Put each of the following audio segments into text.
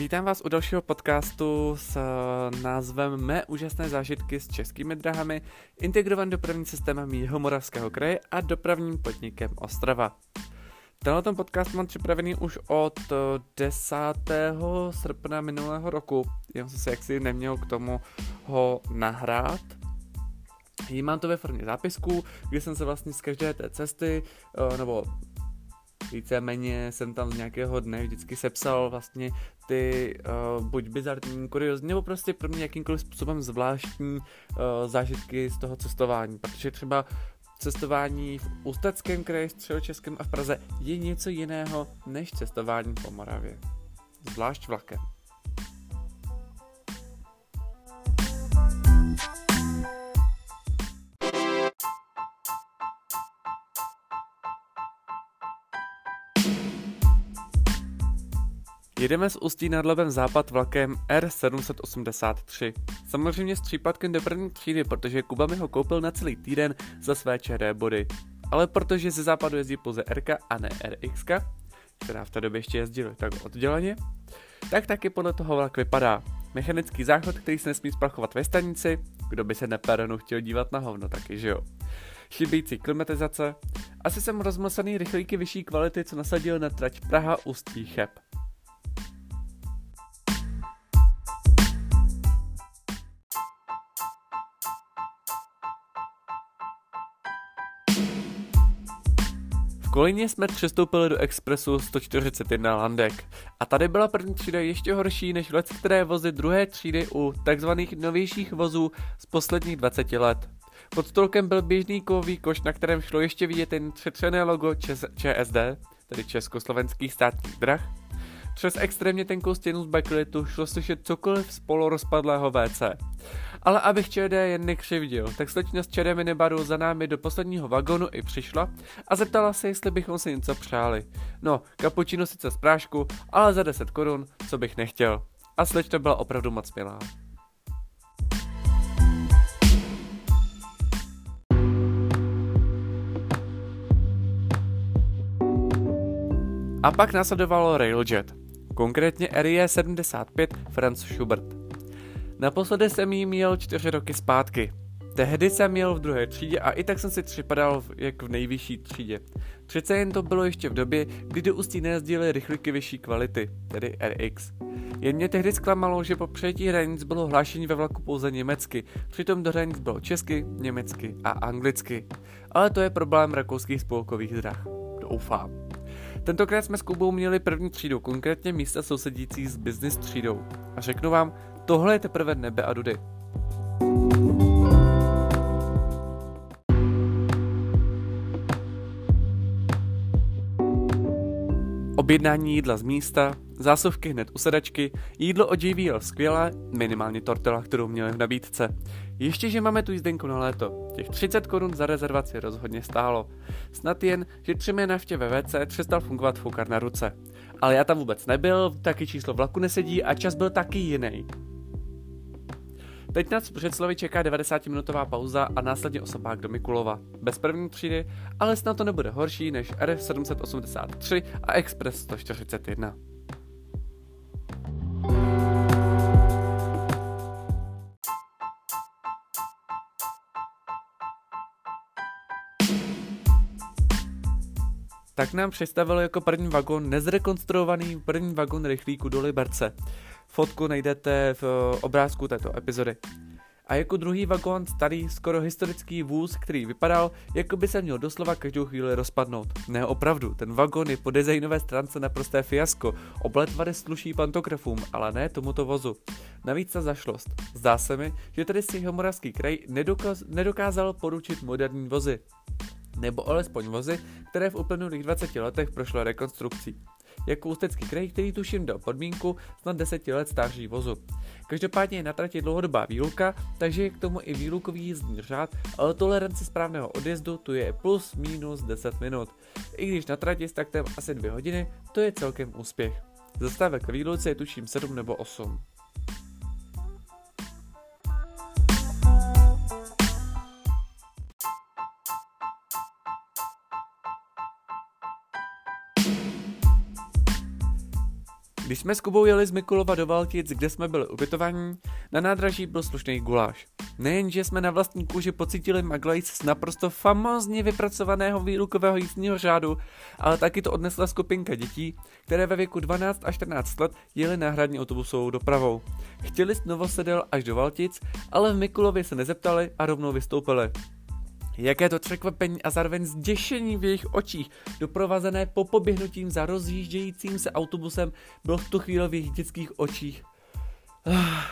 Vítám vás u dalšího podcastu s eh, názvem Mé úžasné zážitky s českými drahami, integrovaným dopravním systémem Jihomoravského kraje a dopravním podnikem Ostrava. Tenhle ten podcast mám připravený už od 10. Eh, srpna minulého roku, jenom jsem se jaksi neměl k tomu ho nahrát. Mám to ve formě zápisků, kdy jsem se vlastně z každé té cesty, eh, nebo víceméně jsem tam z nějakého dne vždycky sepsal vlastně ty uh, buď bizarní, kuriozní, nebo prostě pro mě jakýmkoliv způsobem zvláštní uh, zážitky z toho cestování, protože třeba cestování v Ústeckém kraji, Středočeském a v Praze je něco jiného než cestování po Moravě. Zvlášť vlakem. Jedeme z Ústí nad Labem západ vlakem R783. Samozřejmě s případkem do první třídy, protože Kuba mi ho koupil na celý týden za své čeré body. Ale protože ze západu jezdí pouze RK a ne RX, která v té době ještě jezdila tak odděleně, tak taky podle toho vlak vypadá. Mechanický záchod, který se nesmí sprachovat ve stanici, kdo by se na peronu chtěl dívat na hovno, taky že jo. Chybějící klimatizace, asi jsem rozmlsaný rychlíky vyšší kvality, co nasadil na trať Praha Ústí Cheb. Kolíně jsme přestoupili do Expressu 141 Landek. A tady byla první třída ještě horší než let, které vozy druhé třídy u takzvaných novějších vozů z posledních 20 let. Pod stolkem byl běžný kovový koš, na kterém šlo ještě vidět jen třetřené logo ČS, ČSD, tedy Československých státních drah. Přes extrémně tenkou stěnu z bakelitu šlo slyšet cokoliv z polorozpadlého WC. Ale abych ČD jen nekřivdil, tak slečna z ČD minibaru za námi do posledního vagonu i přišla a zeptala se, jestli bychom si něco přáli. No, kapučino sice z prášku, ale za 10 korun, co bych nechtěl. A slečna byla opravdu moc milá. A pak následovalo Railjet, konkrétně RE 75 Franz Schubert. Naposledy jsem jí měl čtyři roky zpátky. Tehdy jsem měl v druhé třídě a i tak jsem si připadal jak v nejvyšší třídě. Přece jen to bylo ještě v době, kdy do Ústí nejezdily rychlíky vyšší kvality, tedy RX. Jen mě tehdy zklamalo, že po přejetí hranic bylo hlášení ve vlaku pouze německy, přitom do hranic bylo česky, německy a anglicky. Ale to je problém rakouských spolkových drah. Doufám. Tentokrát jsme s Kubou měli první třídu, konkrétně místa sousedící s business třídou. A řeknu vám, Tohle je teprve nebe a dudy. Objednání jídla z místa, zásuvky hned u sedačky, jídlo od JVL skvělé, minimálně tortila, kterou měli v nabídce. Ještě, že máme tu jízdenku na léto. Těch 30 korun za rezervaci rozhodně stálo. Snad jen, že tři mé naftě ve WC přestal fungovat foukar na ruce. Ale já tam vůbec nebyl, taky číslo vlaku nesedí a čas byl taky jiný. Teď nás před slovy čeká 90-minutová pauza a následně osobák do Mikulova. Bez první třídy, ale snad to nebude horší než RF 783 a Express 141. tak nám představil jako první vagon nezrekonstruovaný první vagon rychlíku do Liberce. Fotku najdete v eh, obrázku této epizody. A jako druhý vagón starý, skoro historický vůz, který vypadal, jako by se měl doslova každou chvíli rozpadnout. Ne, opravdu, ten vagón je po designové stránce naprosté fiasko. Obletvary sluší pantografům, ale ne tomuto vozu. Navíc ta zašlost. Zdá se mi, že tady si Jihomoravský kraj nedokaz, nedokázal poručit moderní vozy nebo alespoň vozy, které v uplynulých 20 letech prošlo rekonstrukcí. Jako ústecký kraj, který tuším dal podmínku snad 10 let stáří vozu. Každopádně je na trati dlouhodobá výluka, takže je k tomu i výlukový jízdní řád, ale tolerance správného odjezdu tu je plus minus 10 minut. I když na trati s taktem asi 2 hodiny, to je celkem úspěch. Zastávek ve výluce je tuším 7 nebo 8. Když jsme s Kubou jeli z Mikulova do Valtic, kde jsme byli ubytovaní, na nádraží byl slušný guláš. Nejenže jsme na vlastní kůži pocítili maglajc z naprosto famózně vypracovaného výrukového jízdního řádu, ale taky to odnesla skupinka dětí, které ve věku 12 až 14 let jeli náhradní autobusovou dopravou. Chtěli z Novosedel až do Valtic, ale v Mikulově se nezeptali a rovnou vystoupili. Jaké to překvapení a zároveň zděšení v jejich očích, doprovázené po poběhnutím za rozjíždějícím se autobusem, bylo v tu chvíli v jejich dětských očích.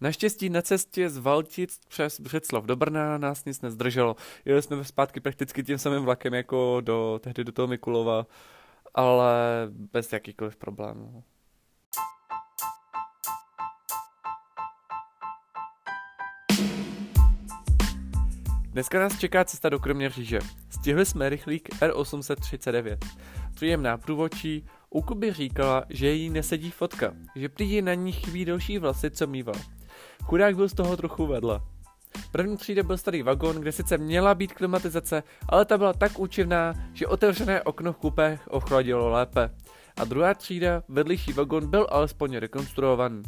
Naštěstí na cestě z Valtic přes Břeclav do Brna nás nic nezdrželo. Jeli jsme zpátky prakticky tím samým vlakem jako do, tehdy do toho Mikulova, ale bez jakýkoliv problémů. Dneska nás čeká cesta do Kroměříže. Stihli jsme rychlík R839. Příjemná průvočí, u Kuby říkala, že jí nesedí fotka, že prý na ní chybí další vlasy, co mýval. Chudák byl z toho trochu vedle. První třída byl starý vagón, kde sice měla být klimatizace, ale ta byla tak účinná, že otevřené okno v kupech ochladilo lépe a druhá třída, vedlejší vagon, byl alespoň rekonstruovaný.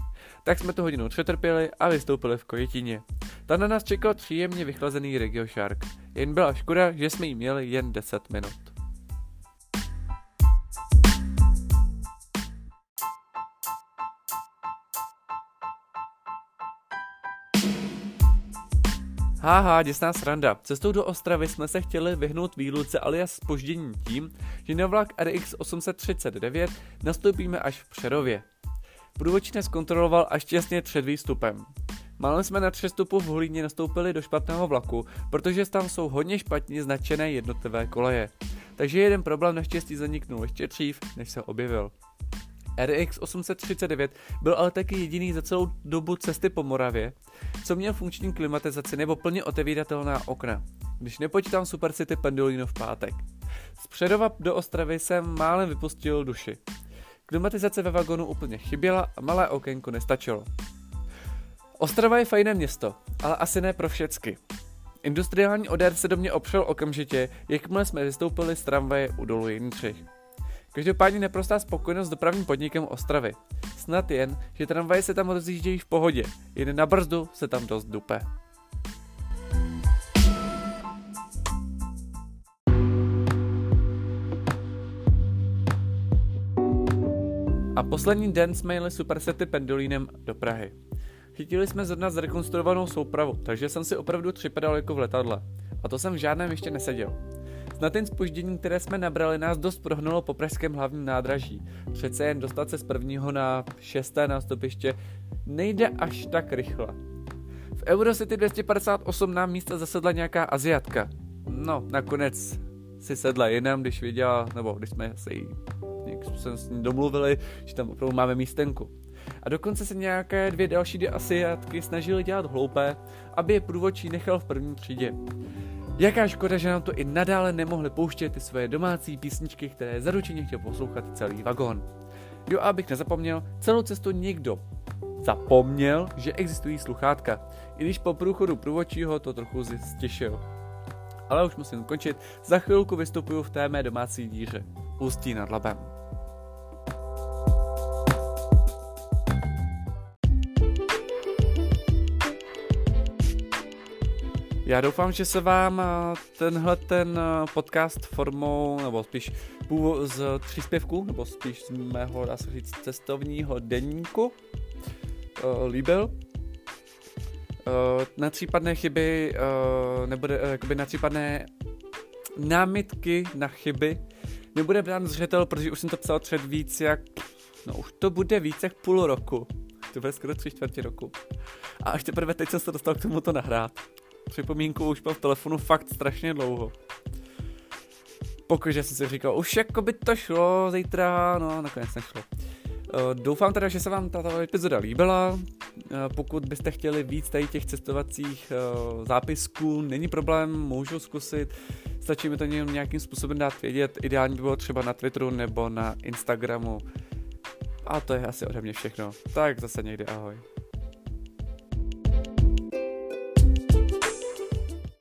Tak jsme to hodinu přetrpěli a vystoupili v Kojetině. Ta na nás čekal příjemně vychlazený Regio Shark. Jen byla škoda, že jsme jí měli jen 10 minut. Háha, děsná sranda. Cestou do Ostravy jsme se chtěli vyhnout výluce alias spoždění tím, že na vlak RX 839 nastoupíme až v Přerově. Průvodčí nás kontroloval až těsně před výstupem. Málem jsme na přestupu v Holíně nastoupili do špatného vlaku, protože tam jsou hodně špatně značené jednotlivé koleje. Takže jeden problém naštěstí zaniknul ještě dřív, než se objevil. RX 839 byl ale taky jediný za celou dobu cesty po Moravě, co měl funkční klimatizaci nebo plně otevíratelná okna, když nepočítám Super City Pendolino v pátek. Z Předova do Ostravy jsem málem vypustil duši. Klimatizace ve vagonu úplně chyběla a malé okénko nestačilo. Ostrava je fajné město, ale asi ne pro všecky. Industriální odér se do mě opřel okamžitě, jakmile jsme vystoupili z tramvaje u dolu Jindřich. Každopádně neprostá spokojenost s dopravním podnikem Ostravy. Snad jen, že tramvaje se tam rozjíždějí v pohodě, jen na brzdu se tam dost dupe. A poslední den jsme jeli Supersety pendolínem do Prahy. Chytili jsme zrovna zrekonstruovanou soupravu, takže jsem si opravdu připadal jako v letadle. A to jsem v žádném ještě neseděl. Na ten spoždění, které jsme nabrali, nás dost prohnulo po pražském hlavním nádraží. Přece jen dostat se z prvního na šesté nástupiště nejde až tak rychle. V Eurocity 258 nám místa zasedla nějaká Aziatka. No, nakonec si sedla jinam, když viděla, nebo když jsme se jí jsme s ní domluvili, že tam opravdu máme místenku. A dokonce se nějaké dvě další Asiatky snažily dělat hloupé, aby je průvodčí nechal v první třídě. Jaká škoda, že nám to i nadále nemohli pouštět ty svoje domácí písničky, které zaručeně chtěl poslouchat celý vagón. Jo, abych nezapomněl, celou cestu někdo zapomněl, že existují sluchátka, i když po průchodu průvodčího to trochu stěšil. Ale už musím končit, za chvilku vystupuju v té mé domácí díře, Ústí nad Labem. Já doufám, že se vám eh, tenhle ten eh, podcast formou, nebo spíš z příspěvku, nebo spíš z mého, dá se říct, cestovního denníku uh, líbil. Na případné chyby, nebude, jakoby na případné námitky na chyby nebude brán zřetel, protože už jsem to psal před víc jak, no už to bude víc jak půl roku. To bude skoro tři čtvrtě roku. A až teprve teď jsem se dostal k tomu to nahrát připomínku už byl v telefonu fakt strašně dlouho. Pokud jsem si říkal, už jako by to šlo zítra, no nakonec nešlo. Uh, doufám teda, že se vám tato epizoda líbila. Uh, pokud byste chtěli víc tady těch cestovacích uh, zápisků, není problém, můžu zkusit. Stačí mi to nějakým způsobem dát vědět. Ideálně by bylo třeba na Twitteru nebo na Instagramu. A to je asi ode mě všechno. Tak zase někdy ahoj.